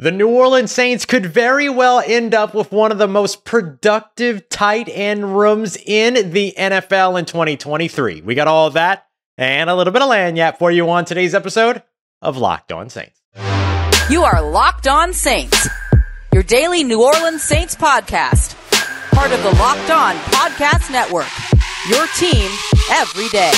The New Orleans Saints could very well end up with one of the most productive tight end rooms in the NFL in 2023. We got all of that and a little bit of lagniappe for you on today's episode of Locked On Saints. You are Locked On Saints, your daily New Orleans Saints podcast, part of the Locked On Podcast Network. Your team every day.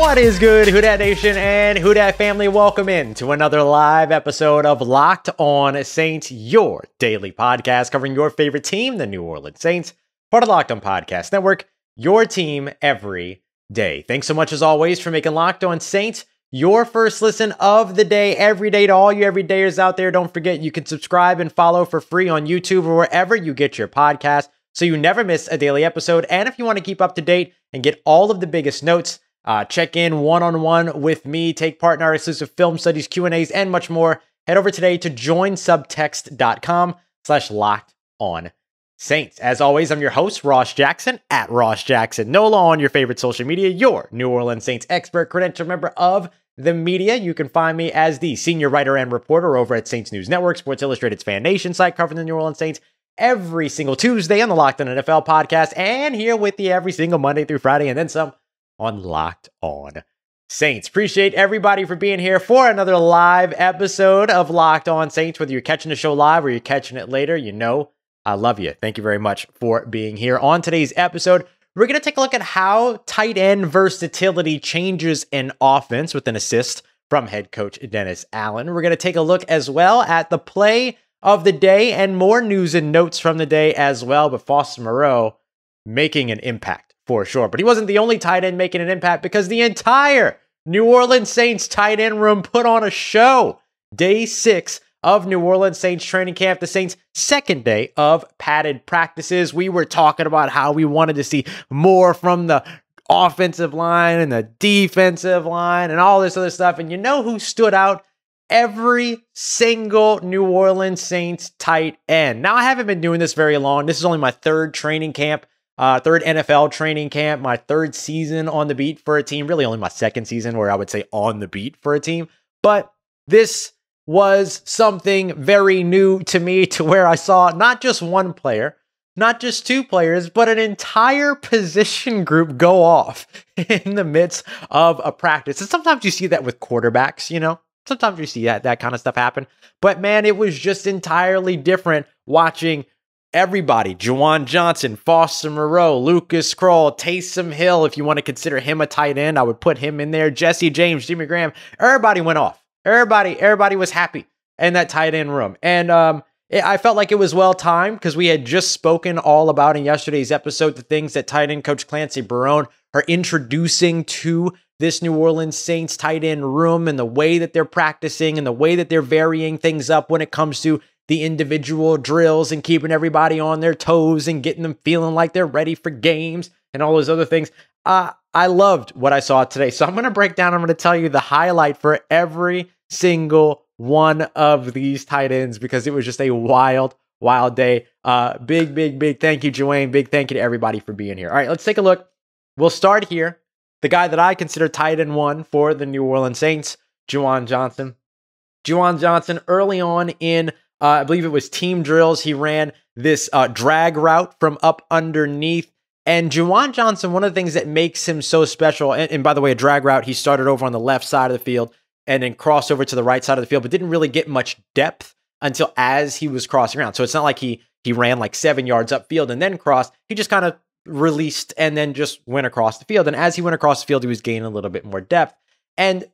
What is good, Who Dat Nation and Who Dat family? Welcome in to another live episode of Locked On Saints, your daily podcast covering your favorite team, the New Orleans Saints, part of Locked On Podcast Network, your team every day. Thanks so much, as always, for making Locked On Saints your first listen of the day every day to all you everydayers out there. Don't forget you can subscribe and follow for free on YouTube or wherever you get your podcast so you never miss a daily episode. And if you want to keep up to date and get all of the biggest notes, uh, check in one-on-one with me, take part in our exclusive film studies, Q&As, and much more. Head over today to joinsubtext.com slash locked on Saints. As always, I'm your host, Ross Jackson, at Ross Jackson Nola on your favorite social media, your New Orleans Saints expert, credential member of the media. You can find me as the senior writer and reporter over at Saints News Network, Sports Illustrated's Fan Nation site covering the New Orleans Saints every single Tuesday on the Locked On NFL podcast, and here with you every single Monday through Friday, and then some on Locked On Saints. Appreciate everybody for being here for another live episode of Locked On Saints. Whether you're catching the show live or you're catching it later, you know I love you. Thank you very much for being here. On today's episode, we're going to take a look at how tight end versatility changes in offense with an assist from head coach Dennis Allen. We're going to take a look as well at the play of the day and more news and notes from the day as well. But Foster Moreau making an impact for sure. But he wasn't the only tight end making an impact because the entire New Orleans Saints tight end room put on a show. Day six of New Orleans Saints training camp, the Saints' second day of padded practices. We were talking about how we wanted to see more from the offensive line and the defensive line and all this other stuff. And you know who stood out? Every single New Orleans Saints tight end. Now, I haven't been doing this very long. This is only my third training camp uh, third NFL training camp, my third season on the beat for a team, really only my second season where I would say on the beat for a team. But this was something very new to me to where I saw not just one player, not just two players, but an entire position group go off in the midst of a practice. And sometimes you see that with quarterbacks, you know, sometimes you see that, that kind of stuff happen. But man, it was just entirely different watching everybody Juwan Johnson, Foster Moreau, Lucas Krull, Taysom Hill. If you want to consider him a tight end, I would put him in there. Jesse James, Jimmy Graham. Everybody went off. Everybody, everybody was happy in that tight end room. And um, it, I felt like it was well timed because we had just spoken all about in yesterday's episode the things that tight end coach Clancy Barone are introducing to this New Orleans Saints tight end room and the way that they're practicing and the way that they're varying things up when it comes to the individual drills and keeping everybody on their toes and getting them feeling like they're ready for games and all those other things. Uh, I loved what I saw today. So I'm going to break down, I'm going to tell you the highlight for every single one of these tight ends because it was just a wild, wild day. Uh, big, big, big thank you, Joanne. Big thank you to everybody for being here. All right, let's take a look. We'll start here. The guy that I consider tight end one for the New Orleans Saints, Juwan Johnson. Juwan Johnson early on in uh, I believe it was team drills. He ran this uh, drag route from up underneath. And Juwan Johnson, one of the things that makes him so special, and, and by the way, a drag route, he started over on the left side of the field and then crossed over to the right side of the field, but didn't really get much depth until as he was crossing around. So it's not like he he ran like seven yards upfield and then crossed. He just kind of released and then just went across the field. And as he went across the field, he was gaining a little bit more depth. And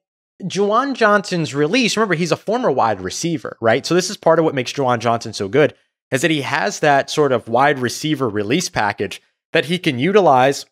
Juwan Johnson's release, remember, he's a former wide receiver, right? So this is part of what makes Juwan Johnson so good, is that he has that sort of wide receiver release package that he can utilize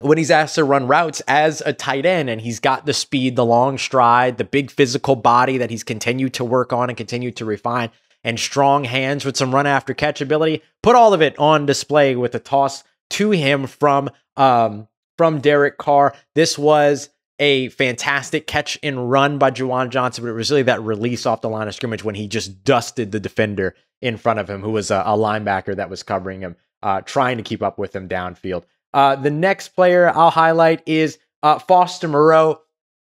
when he's asked to run routes as a tight end. And he's got the speed, the long stride, the big physical body that he's continued to work on and continued to refine, and strong hands with some run after catch ability. Put all of it on display with a toss to him from um, from Derek Carr. This was a fantastic catch and run by Juwan Johnson, but it was really that release off the line of scrimmage when he just dusted the defender in front of him, who was a, a linebacker that was covering him, uh, trying to keep up with him downfield. Uh, the next player I'll highlight is uh, Foster Moreau.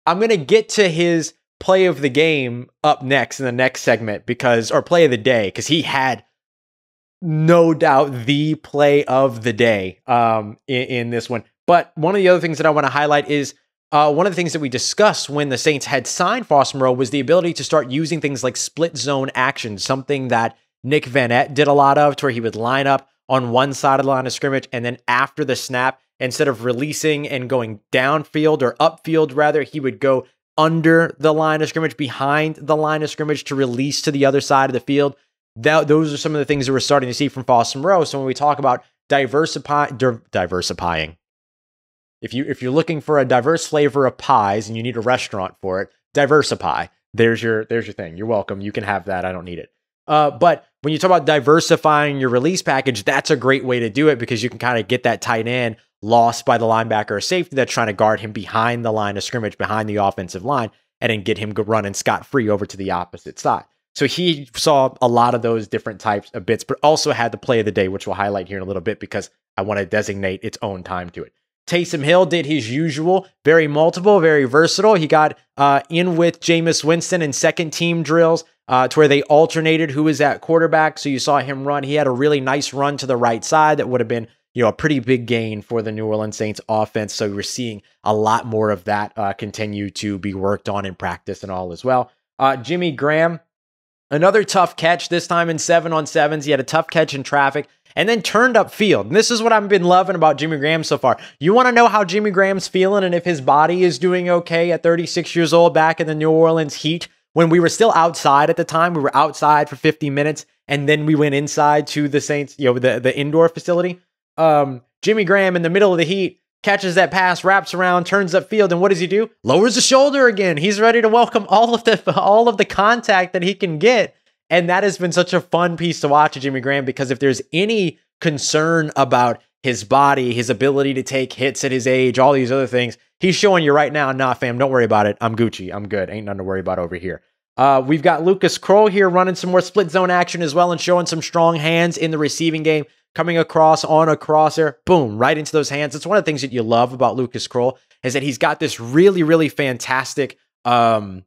I'm going to get to his play of the game up next in the next segment because, or play of the day, because he had no doubt the play of the day um, in, in, this one. But one of the other things that I want to highlight is uh, one of the things that we discussed when the Saints had signed Foster Moreau was the ability to start using things like split zone action, something that Nick Vannett did a lot of, to where he would line up on one side of the line of scrimmage and then after the snap, instead of releasing and going downfield or upfield, rather, he would go under the line of scrimmage, behind the line of scrimmage to release to the other side of the field. That, those are some of the things that we're starting to see from Foster Moreau. So when we talk about diversify, diversifying, if you if you're looking for a diverse flavor of pies and you need a restaurant for it, diversify. There's your there's your thing. You're welcome. You can have that. I don't need it. Uh, but when you talk about diversifying your release package, that's a great way to do it because you can kind of get that tight end lost by the linebacker or safety that's trying to guard him behind the line of scrimmage, behind the offensive line, and then get him running scot free over to the opposite side. So he saw a lot of those different types of bits, but also had the play of the day, which we'll highlight here in a little bit because I want to designate its own time to it. Taysom Hill did his usual, very multiple, very versatile. He got uh, in with Jameis Winston in second team drills uh, to where they alternated who was at quarterback. So you saw him run. He had a really nice run to the right side that would have been you know, a pretty big gain for the New Orleans Saints offense. So we're seeing a lot more of that uh, continue to be worked on in practice and all as well. Uh, Jimmy Graham, another tough catch, this time in seven on sevens. He had a tough catch in traffic and then turned up field. And this is what I've been loving about Jimmy Graham so far. You want to know how Jimmy Graham's feeling and if his body is doing okay at 36 years old back in the New Orleans Heat when we were still outside at the time. We were outside for 50 minutes and then we went inside to the Saints, you know, the, the indoor facility um, Jimmy Graham in the middle of the heat catches that pass, wraps around, turns up field, and what does he do? Lowers the shoulder again. He's ready to welcome all of the all of the contact that he can get. And that has been such a fun piece to watch Jimmy Graham because if there's any concern about his body, his ability to take hits at his age, all these other things, he's showing you right now, nah, fam, don't worry about it. I'm Gucci. I'm good. Ain't nothing to worry about over here. Uh, we've got Lucas Krull here running some more split zone action as well and showing some strong hands in the receiving game coming across on a crosser, boom, right into those hands. It's one of the things that you love about Lucas Krull is that he's got this really, really fantastic, um,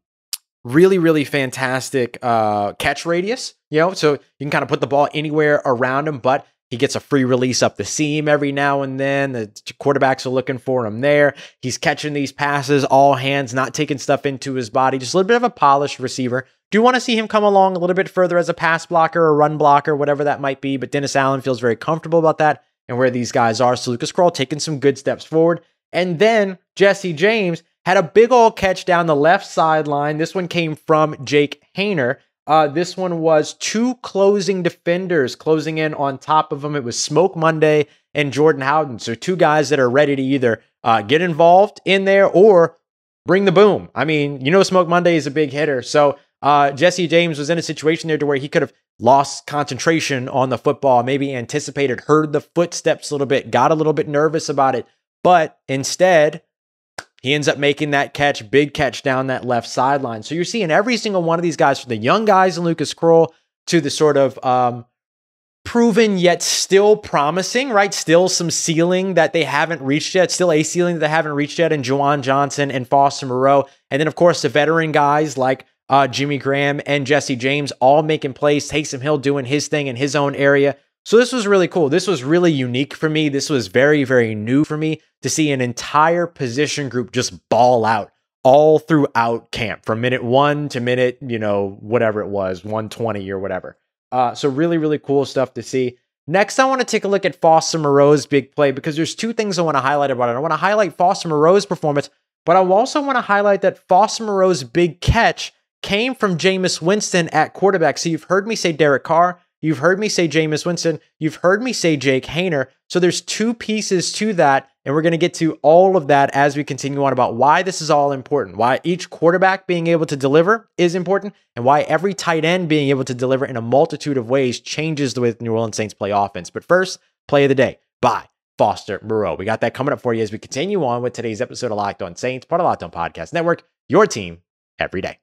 really, really fantastic uh, catch radius. You know, so you can kind of put the ball anywhere around him, but he gets a free release up the seam every now and then. The quarterbacks are looking for him there. He's catching these passes, all hands, not taking stuff into his body. Just a little bit of a polished receiver. Do you want to see him come along a little bit further as a pass blocker or run blocker, whatever that might be. But Dennis Allen feels very comfortable about that and where these guys are. So Lucas Krull taking some good steps forward. And then Jesse James had a big old catch down the left sideline. This one came from Jake Haener. Uh, this one was two closing defenders closing in on top of him. It was Smoke Monday and Jordan Howden. So two guys that are ready to either uh, get involved in there or bring the boom. I mean, you know, Smoke Monday is a big hitter. So uh, Jesse James was in a situation there to where he could have lost concentration on the football, maybe anticipated, heard the footsteps a little bit, got a little bit nervous about it. But instead, he ends up making that catch, big catch down that left sideline. So you're seeing every single one of these guys, from the young guys in Lucas Krull to the sort of um, proven yet still promising, right? Still some ceiling that they haven't reached yet, still a ceiling that they haven't reached yet in Juwan Johnson and Foster Moreau. And then, of course, the veteran guys like uh, Jimmy Graham and Jesse James all making plays, Taysom Hill doing his thing in his own area. So this was really cool. This was really unique for me. This was very, very new for me to see an entire position group just ball out all throughout camp from minute one to minute, you know, whatever it was, 120 or whatever. Uh, so really, really cool stuff to see. Next, I want to take a look at Foster Moreau's big play because there's two things I want to highlight about it. I want to highlight Foster Moreau's performance, but I also want to highlight that Foster Moreau's big catch came from Jameis Winston at quarterback. So you've heard me say Derek Carr. You've heard me say Jameis Winston. You've heard me say Jake Haener. So there's two pieces to that. And we're going to get to all of that as we continue on about why this is all important, why each quarterback being able to deliver is important, and why every tight end being able to deliver in a multitude of ways changes the way the New Orleans Saints play offense. But first, play of the day by Foster Moreau. We got that coming up for you as we continue on with today's episode of Locked On Saints, part of Locked On Podcast Network, your team every day.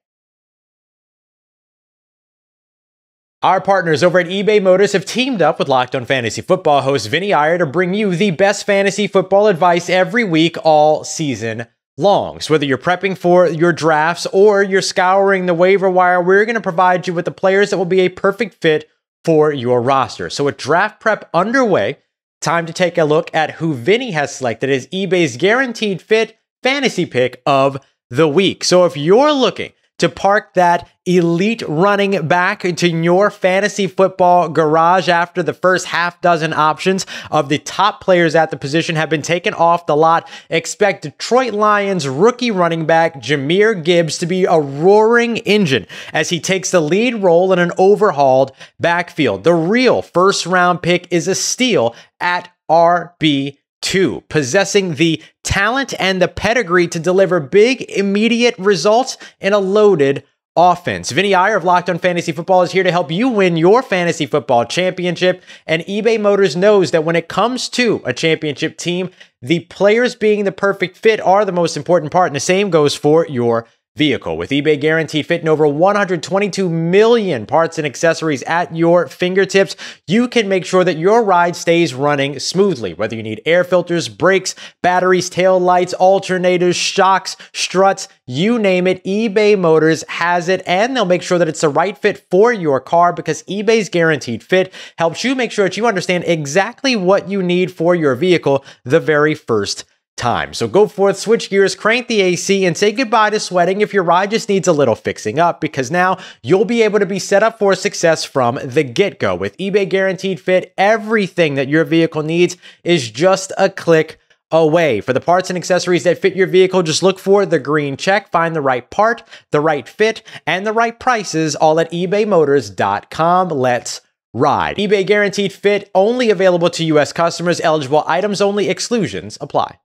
Our partners over at eBay Motors have teamed up with Locked On Fantasy Football host Vinny Iyer to bring you the best fantasy football advice every week all season long. So whether you're prepping for your drafts or you're scouring the waiver wire, we're going to provide you with the players that will be a perfect fit for your roster. So with draft prep underway, time to take a look at who Vinny has selected as eBay's guaranteed fit fantasy pick of the week. So if you're looking to park that elite running back into your fantasy football garage after the first half dozen options of the top players at the position have been taken off the lot. Expect Detroit Lions rookie running back Jahmyr Gibbs to be a roaring engine as he takes the lead role in an overhauled backfield. The real first round pick is a steal at RB two, possessing the talent and the pedigree to deliver big, immediate results in a loaded offense. Vinny Iyer of Locked On Fantasy Football is here to help you win your fantasy football championship. And eBay Motors knows that when it comes to a championship team, the players being the perfect fit are the most important part. And the same goes for your vehicle. With eBay Guaranteed Fit and over 122 million parts and accessories at your fingertips, you can make sure that your ride stays running smoothly. Whether you need air filters, brakes, batteries, tail lights, alternators, shocks, struts, you name it, eBay Motors has it, and they'll make sure that it's the right fit for your car because eBay's Guaranteed Fit helps you make sure that you understand exactly what you need for your vehicle the very first time. So go forth, switch gears, crank the AC, and say goodbye to sweating if your ride just needs a little fixing up because now you'll be able to be set up for success from the get go. With eBay Guaranteed Fit, everything that your vehicle needs is just a click away. For the parts and accessories that fit your vehicle, just look for the green check, find the right part, the right fit, and the right prices all at ebaymotors.com. Let's ride. eBay Guaranteed Fit only available to U.S. customers, eligible items only, exclusions apply.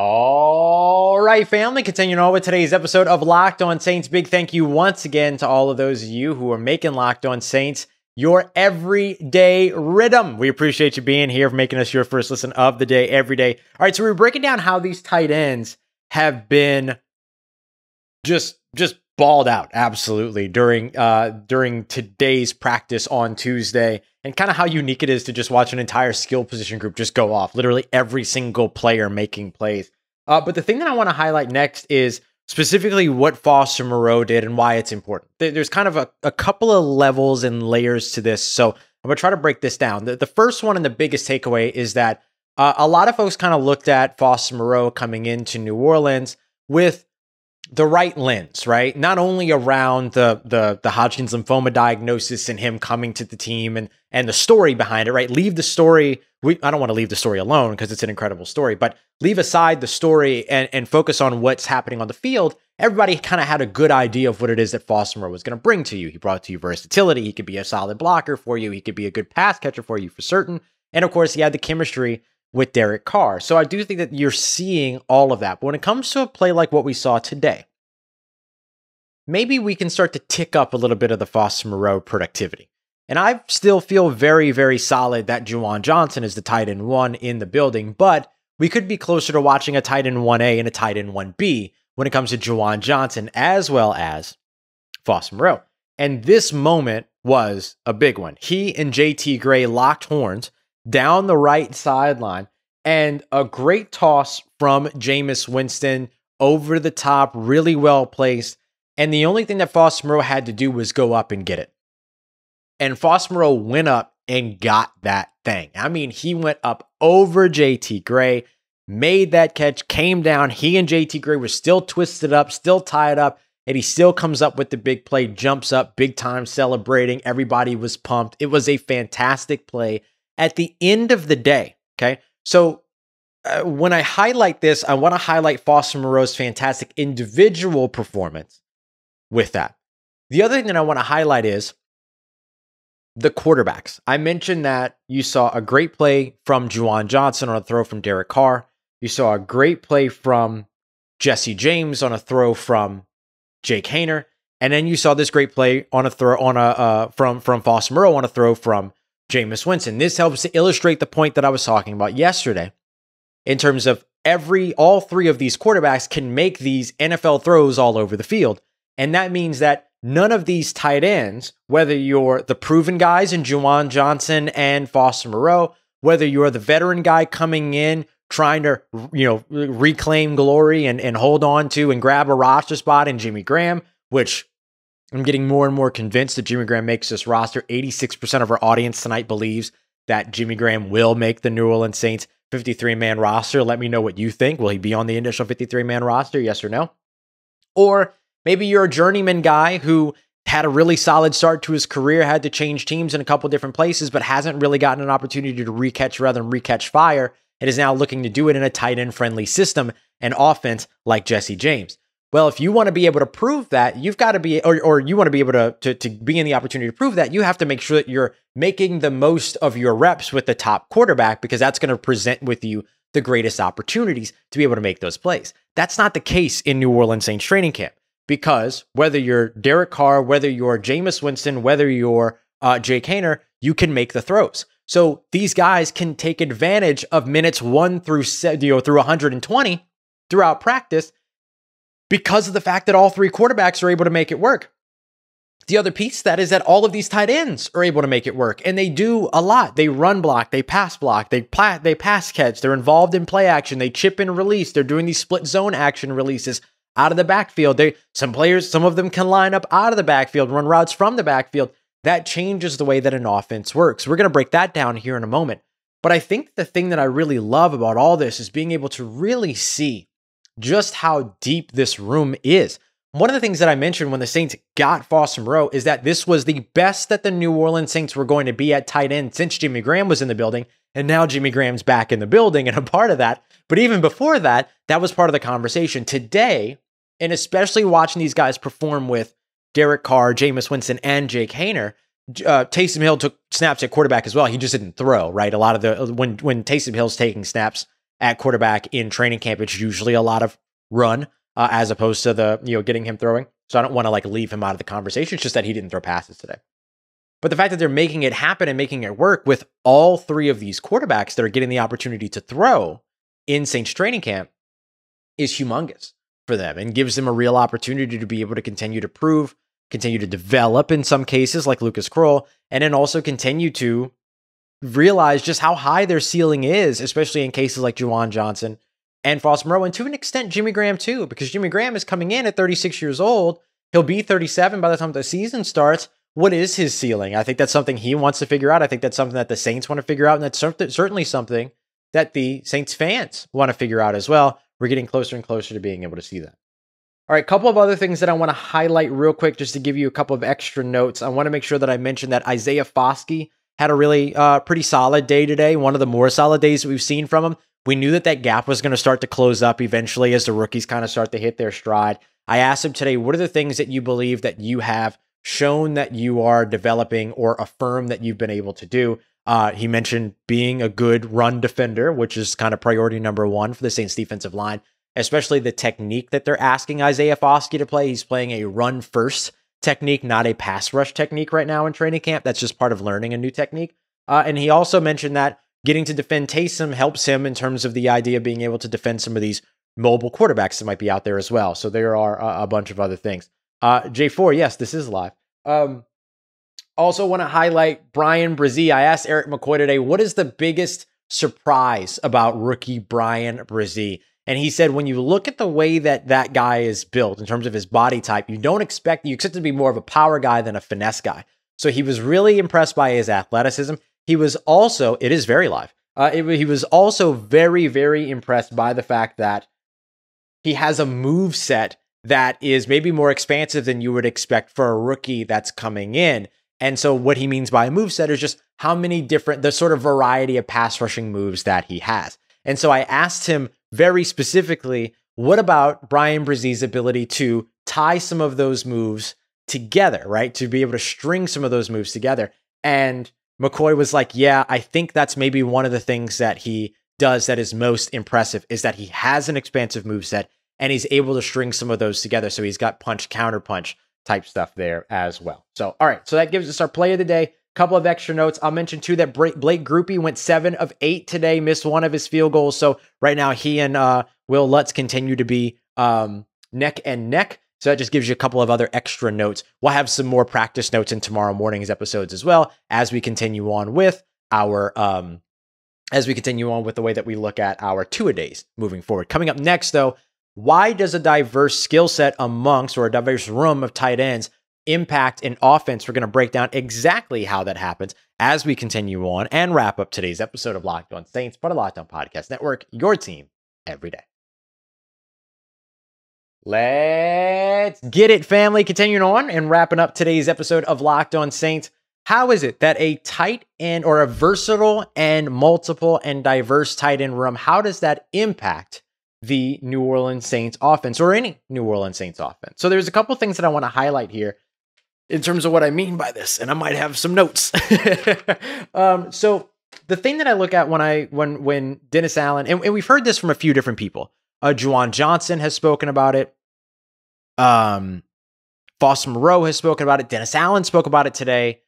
All right, family, continuing on with today's episode of Locked On Saints. Big thank you once again to all of those of you who are making Locked On Saints your everyday rhythm. We appreciate you being here, making us your first listen of the day every day. All right, so we're breaking down how these tight ends have been just just balled out absolutely during uh during today's practice on Tuesday and kind of how unique it is to just watch an entire skill position group just go off, literally every single player making plays. Uh, but the thing that I want to highlight next is specifically what Foster Moreau did and why it's important. There's kind of a, a couple of levels and layers to this. So I'm going to try to break this down. The, the first one and the biggest takeaway is that uh, a lot of folks kind of looked at Foster Moreau coming into New Orleans with the right lens, right? Not only around the the the Hodgkin's lymphoma diagnosis and him coming to the team and and the story behind it, right? Leave the story. We I don't want to leave the story alone because it's an incredible story, but leave aside the story and and focus on what's happening on the field. Everybody kind of had a good idea of what it is that Foster was going to bring to you. He brought to you versatility. He could be a solid blocker for you. He could be a good pass catcher for you for certain. And of course, he had the chemistry with Derek Carr. So I do think that you're seeing all of that. But when it comes to a play like what we saw today, maybe we can start to tick up a little bit of the Foster Moreau productivity. And I still feel very, very solid that Juwan Johnson is the tight end one in the building, but we could be closer to watching a tight end 1A and a tight end 1B when it comes to Juwan Johnson as well as Foster Moreau. And this moment was a big one. He and JT Gray locked horns down the right sideline, and a great toss from Jameis Winston over the top, really well placed. And the only thing that Foster Moreau had to do was go up and get it. And Foster Moreau went up and got that thing. I mean, he went up over JT Gray, made that catch, came down. He and JT Gray were still twisted up, still tied up, and he still comes up with the big play, jumps up big time, celebrating. Everybody was pumped. It was a fantastic play at the end of the day. Okay. So uh, when I highlight this, I want to highlight Foster Moreau's fantastic individual performance with that. The other thing that I want to highlight is the quarterbacks. I mentioned that you saw a great play from Juwan Johnson on a throw from Derek Carr. You saw a great play from Jesse James on a throw from Jake Haener. And then you saw this great play on a throw on a uh, from from Foster Moreau on a throw from Jameis Winston. This helps to illustrate the point that I was talking about yesterday in terms of every all three of these quarterbacks can make these NFL throws all over the field. And that means that none of these tight ends, whether you're the proven guys in Juwan Johnson and Foster Moreau, whether you're the veteran guy coming in trying to you know reclaim glory and, and hold on to and grab a roster spot in Jimmy Graham, which I'm getting more and more convinced that Jimmy Graham makes this roster. 86% of our audience tonight believes that Jimmy Graham will make the New Orleans Saints 53 man roster. Let me know what you think. Will he be on the initial 53 man roster? Yes or no? Or maybe you're a journeyman guy who had a really solid start to his career, had to change teams in a couple different places, but hasn't really gotten an opportunity to recatch rather than recatch fire and is now looking to do it in a tight end friendly system and offense like Jesse James. Well, if you want to be able to prove that, you've got to be, or, or you want to be able to, to, to be in the opportunity to prove that, you have to make sure that you're making the most of your reps with the top quarterback because that's going to present with you the greatest opportunities to be able to make those plays. That's not the case in New Orleans Saints training camp because whether you're Derek Carr, whether you're Jameis Winston, whether you're uh, Jake Haener, you can make the throws. So these guys can take advantage of minutes one through you know, through 120 throughout practice because of the fact that all three quarterbacks are able to make it work. The other piece that is that all of these tight ends are able to make it work, and they do a lot. They run block, they pass block, they pla- they pass catch, they're involved in play action, they chip and release, they're doing these split zone action releases out of the backfield. They some players, some of them can line up out of the backfield, run routes from the backfield. That changes the way that an offense works. We're going to break that down here in a moment. But I think the thing that I really love about all this is being able to really see just how deep this room is. One of the things that I mentioned when the Saints got Foster Moreau is that this was the best that the New Orleans Saints were going to be at tight end since Jimmy Graham was in the building. And now Jimmy Graham's back in the building and a part of that. But even before that, that was part of the conversation. Today, and especially watching these guys perform with Derek Carr, Jameis Winston, and Jake Haener, uh, Taysom Hill took snaps at quarterback as well. He just didn't throw, right? A lot of the when when Taysom Hill's taking snaps at quarterback in training camp, it's usually a lot of run uh, as opposed to the you know getting him throwing. So I don't want to like leave him out of the conversation. It's just that he didn't throw passes today. But the fact that they're making it happen and making it work with all three of these quarterbacks that are getting the opportunity to throw in Saints training camp is humongous for them and gives them a real opportunity to be able to continue to prove, continue to develop in some cases, like Lucas Krull, and then also continue to realize just how high their ceiling is, especially in cases like Juwan Johnson and Foster Moreau, and to an extent, Jimmy Graham too, because Jimmy Graham is coming in at 36 years old. He'll be 37 by the time the season starts. What is his ceiling? I think that's something he wants to figure out. I think that's something that the Saints want to figure out, and that's certainly something that the Saints fans want to figure out as well. We're getting closer and closer to being able to see that. All right, couple of other things that I want to highlight real quick just to give you a couple of extra notes. I want to make sure that I mention that Isaiah Foskey had a really uh, pretty solid day today, one of the more solid days we've seen from him. We knew that that gap was going to start to close up eventually as the rookies kind of start to hit their stride. I asked him today, what are the things that you believe that you have shown that you are developing or affirm that you've been able to do? Uh, he mentioned being a good run defender, which is kind of priority number one for the Saints defensive line, especially the technique that they're asking Isaiah Foskey to play. He's playing a run first technique, not a pass rush technique right now in training camp. That's just part of learning a new technique. Uh, and he also mentioned that getting to defend Taysom helps him in terms of the idea of being able to defend some of these mobile quarterbacks that might be out there as well. So there are a, a bunch of other things. Uh, J4, yes, this is live. Um, also, want to highlight Bryan Bresee. I asked Erik McCoy today, what is the biggest surprise about rookie Bryan Bresee? And he said, when you look at the way that that guy is built in terms of his body type, you don't expect, you expect to be more of a power guy than a finesse guy. So he was really impressed by his athleticism. He was also, it is very live. Uh, it, he was also very, very impressed by the fact that he has a move set that is maybe more expansive than you would expect for a rookie that's coming in. And so what he means by a move set is just how many different, the sort of variety of pass rushing moves that he has. And so I asked him very specifically, what about Bryan Bresee's ability to tie some of those moves together, right? To be able to string some of those moves together. And McCoy was like, yeah, I think that's maybe one of the things that he does that is most impressive is that he has an expansive move set and he's able to string some of those together. So he's got punch, counter punch, type stuff there as well. So, all right. So that gives us our play of the day. Couple of extra notes. I'll mention too that Blake Grupe went seven of eight today, missed one of his field goals. So right now he and uh, Wil Lutz continue to be um, neck and neck So that just gives you a couple of other extra notes. We'll have some more practice notes in tomorrow morning's episodes as well as we continue on with our um as we continue on with the way that we look at our two a days moving forward. Coming up next though, why does a diverse skill set amongst or a diverse room of tight ends impact in offense? We're going to break down exactly how that happens as we continue on and wrap up today's episode of Locked On Saints, part of Locked On Podcast Network, your team every day. Let's get it, family. Continuing on and wrapping up today's episode of Locked On Saints. How is it that a tight end or a versatile and multiple and diverse tight end room, how does that impact the New Orleans Saints offense or any New Orleans Saints offense? So there's a couple things that I want to highlight here in terms of what I mean by this, and I might have some notes. um, so the thing that I look at when I when when Dennis Allen and, and we've heard this from a few different people. Uh, Juwan Johnson has spoken about it. Um, Foster Moreau has spoken about it. Dennis Allen spoke about it today.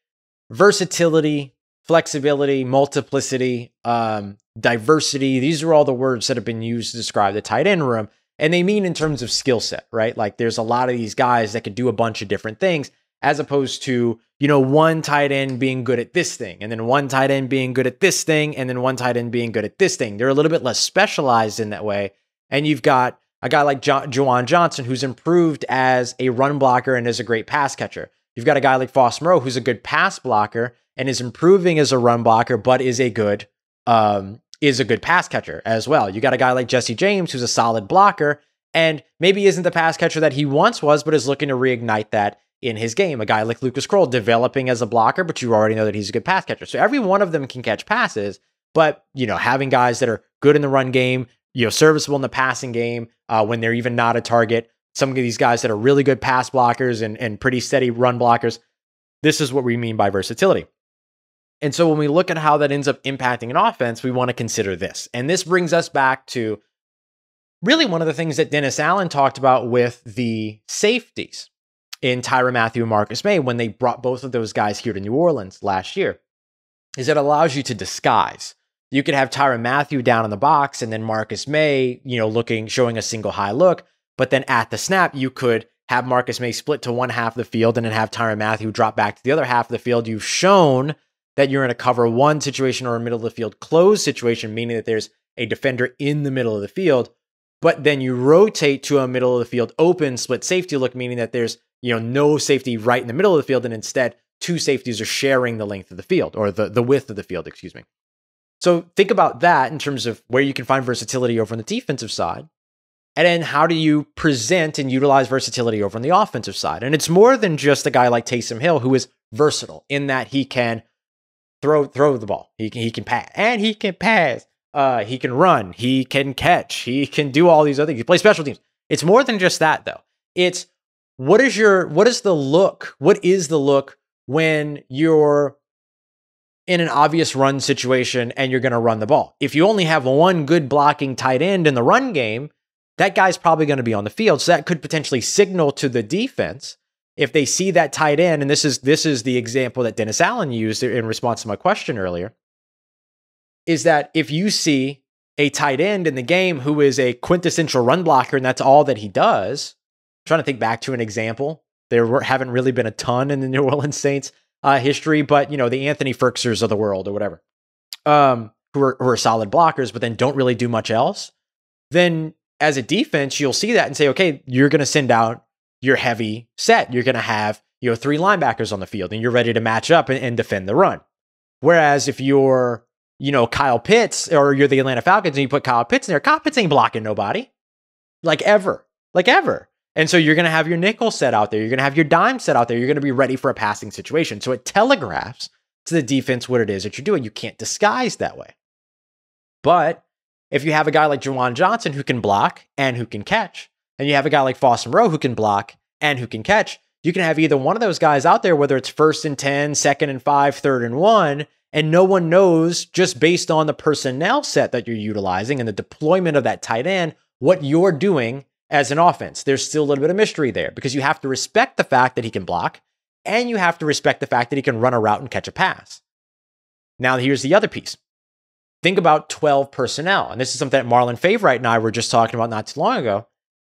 Versatility, flexibility, multiplicity, um, diversity. These are all the words that have been used to describe the tight end room. And they mean in terms of skill set, right? Like there's a lot of these guys that could do a bunch of different things, as opposed to, you know, one tight end being good at this thing, and then one tight end being good at this thing, and then one tight end being good at this thing. They're a little bit less specialized in that way. And you've got a guy like jo- Juwan Johnson, who's improved as a run blocker and as a great pass catcher. You've got a guy like Foss Moreau, who's a good pass blocker and is improving as a run blocker, but is a good um, is a good pass catcher as well. You got a guy like Jesse James, who's a solid blocker and maybe isn't the pass catcher that he once was, but is looking to reignite that in his game. A guy like Lucas Krull developing as a blocker, but you already know that he's a good pass catcher. So every one of them can catch passes, but you know, having guys that are good in the run game, you know, serviceable in the passing game uh, when they're even not a target. Some of these guys that are really good pass blockers and, and pretty steady run blockers. This is what we mean by versatility. And so when we look at how that ends up impacting an offense, we want to consider this. And this brings us back to really one of the things that Dennis Allen talked about with the safeties in Tyrann Mathieu and Marcus Maye when they brought both of those guys here to New Orleans last year is it allows you to disguise you could have Tyrann Mathieu down in the box and then Marcus Maye, you know, looking, showing a single high look. But then at the snap, you could have Marcus Maye split to one half of the field and then have Tyrann Matthew drop back to the other half of the field. You've shown that you're in a cover one situation or a middle of the field closed situation, meaning that there's a defender in the middle of the field. But then you rotate to a middle of the field open split safety look, meaning that there's you know no safety right in the middle of the field, and instead two safeties are sharing the length of the field or the, the width of the field, excuse me. So think about that in terms of where you can find versatility over on the defensive side. And then how do you present and utilize versatility over on the offensive side? And it's more than just a guy like Taysom Hill who is versatile in that he can throw throw the ball. He can, he can pass and he can pass. Uh, he can run. He can catch. He can do all these other things. He plays special teams. It's more than just that though. It's what is your what is the look? What is the look when you're in an obvious run situation and you're going to run the ball. If you only have one good blocking tight end in the run game, that guy's probably going to be on the field. So that could potentially signal to the defense if they see that tight end and this is this is the example that Dennis Allen used in response to my question earlier is that if you see a tight end in the game who is a quintessential run blocker and that's all that he does, trying to think back to an example. There were, haven't really been a ton in the New Orleans Saints uh, history, but you know the Anthony Firksers of the world or whatever, um, who are who are solid blockers, but then don't really do much else. Then as a defense, you'll see that and say, okay, you're going to send out your heavy set. You're going to have you know three linebackers on the field, and you're ready to match up and, and defend the run. Whereas if you're you know Kyle Pitts or you're the Atlanta Falcons and you put Kyle Pitts in there, Kyle Pitts ain't blocking nobody, like ever, like ever. And so you're going to have your nickel set out there. You're going to have your dime set out there. You're going to be ready for a passing situation. So it telegraphs to the defense what it is that you're doing. You can't disguise that way. But if you have a guy like Juwan Johnson who can block and who can catch, and you have a guy like Foster Moreau who can block and who can catch, you can have either one of those guys out there, whether it's first and 10, second and five, third and one, and no one knows just based on the personnel set that you're utilizing and the deployment of that tight end what you're doing as an offense. There's still a little bit of mystery there because you have to respect the fact that he can block and you have to respect the fact that he can run a route and catch a pass. Now, here's the other piece. Think about 12 personnel. And this is something that Marlon Favorite and I were just talking about not too long ago.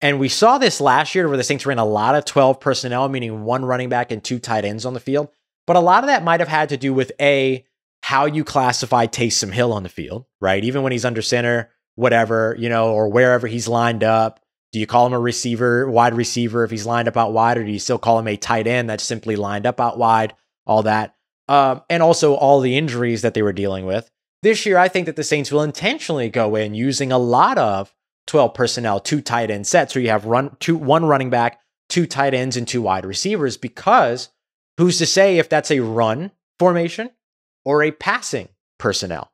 And we saw this last year where the Saints ran a lot of 12 personnel, meaning one running back and two tight ends on the field. But a lot of that might have had to do with A, how you classify Taysom Hill on the field, right? Even when he's under center, whatever, you know, or wherever he's lined up. Do you call him a receiver, wide receiver if he's lined up out wide, or do you still call him a tight end that's simply lined up out wide? All that. Um, and also all the injuries that they were dealing with. This year, I think that the Saints will intentionally go in using a lot of 12 personnel, two tight end sets, where you have run two, one running back, two tight ends, and two wide receivers, because who's to say if that's a run formation or a passing personnel?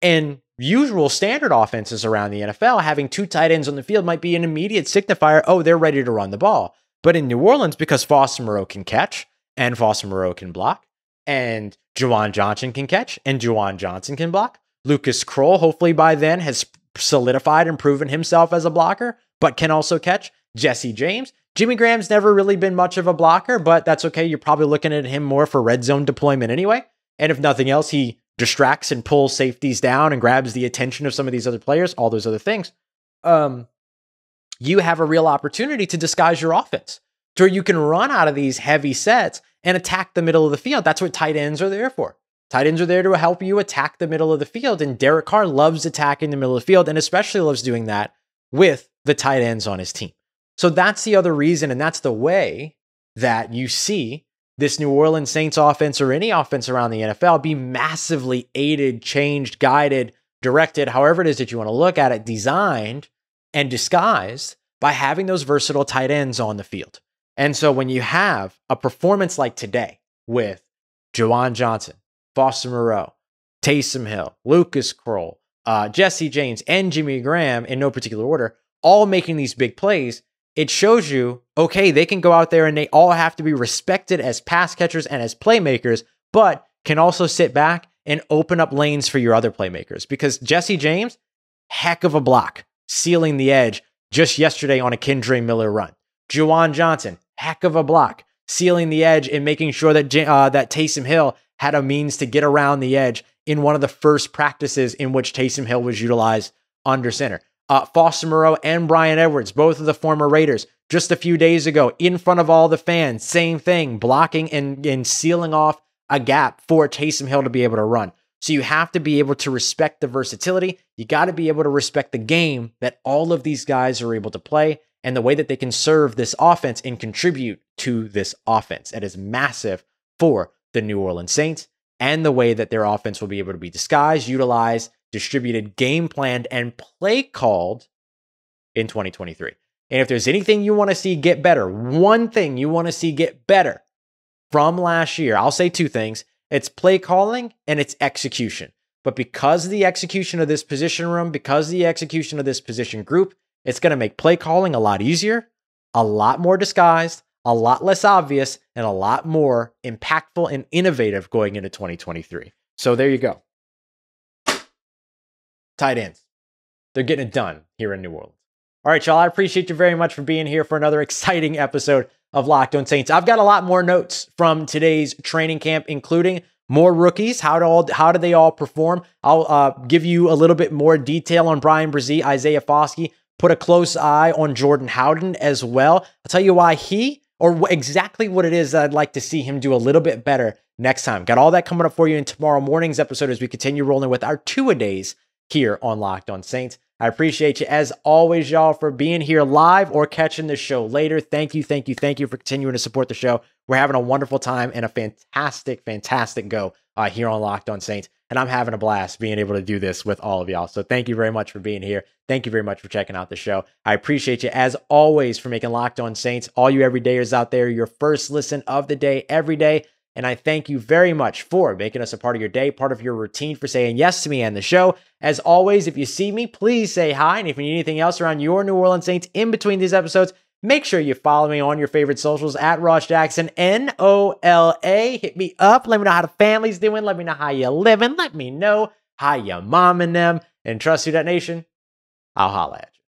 And usual standard offenses around the NFL, having two tight ends on the field might be an immediate signifier, oh, they're ready to run the ball. But in New Orleans, because Foster Moreau can catch and Foster Moreau can block, and Juwan Johnson can catch and Juwan Johnson can block, Lucas Krull, hopefully by then, has solidified and proven himself as a blocker, but can also catch. Jesse James. Jimmy Graham's never really been much of a blocker, but that's okay. You're probably looking at him more for red zone deployment anyway. And if nothing else, he distracts and pulls safeties down and grabs the attention of some of these other players, all those other things. Um, you have a real opportunity to disguise your offense to where you can run out of these heavy sets and attack the middle of the field. That's what tight ends are there for. Tight ends are there to help you attack the middle of the field. And Derek Carr loves attacking the middle of the field and especially loves doing that with the tight ends on his team. So that's the other reason. And that's the way that you see this New Orleans Saints offense or any offense around the NFL be massively aided, changed, guided, directed, however it is that you want to look at it, designed and disguised by having those versatile tight ends on the field. And so when you have a performance like today with Juwan Johnson, Foster Moreau, Taysom Hill, Lucas Krull, uh, Jesse James, and Jimmy Graham in no particular order, all making these big plays, it shows you, okay, they can go out there and they all have to be respected as pass catchers and as playmakers, but can also sit back and open up lanes for your other playmakers. Because Jesse James, heck of a block, sealing the edge just yesterday on a Kendre Miller run. Juwan Johnson, heck of a block, sealing the edge and making sure that uh, that Taysom Hill had a means to get around the edge in one of the first practices in which Taysom Hill was utilized under center. Uh, Foster Moreau and Bryan Edwards, both of the former Raiders, just a few days ago in front of all the fans, same thing, blocking and, and sealing off a gap for Taysom Hill to be able to run. So you have to be able to respect the versatility. You got to be able to respect the game that all of these guys are able to play and the way that they can serve this offense and contribute to this offense. It is massive for the New Orleans Saints and the way that their offense will be able to be disguised, utilized, distributed, game planned, and play called in 2023. And if there's anything you want to see get better, one thing you want to see get better from last year, I'll say two things it's play calling and it's execution. But because of the execution of this position room, because the execution of this position group, it's going to make play calling a lot easier, a lot more disguised, a lot less obvious and a lot more impactful and innovative going into 2023. So there you go. Tight ends. They're getting it done here in New Orleans. All right, y'all. I appreciate you very much for being here for another exciting episode of Locked On Saints. I've got a lot more notes from today's training camp, including more rookies. How do all how do they all perform? I'll uh, give you a little bit more detail on Bryan Bresee, Isaiah Foskey. Put a close eye on Jordan Howden as well. I'll tell you why he or exactly what it is that I'd like to see him do a little bit better next time. Got all that coming up for you in tomorrow morning's episode as we continue rolling with our two a days here on Locked On Saints. I appreciate you as always, y'all, for being here live or catching the show later. Thank you, thank you, thank you for continuing to support the show. We're having a wonderful time and a fantastic, fantastic go uh, here on Locked On Saints. And I'm having a blast being able to do this with all of y'all. So thank you very much for being here. Thank you very much for checking out the show. I appreciate you as always for making Locked On Saints, all you everydayers out there, your first listen of the day every day. And I thank you very much for making us a part of your day, part of your routine, for saying yes to me and the show. As always, if you see me, please say hi. And if you need anything else around your New Orleans Saints in between these episodes, make sure you follow me on your favorite socials at Ross Jackson, N O L A. Hit me up. Let me know how the family's doing. Let me know how you're living. Let me know how your mom and them. And trust you, that nation. I'll holla at you.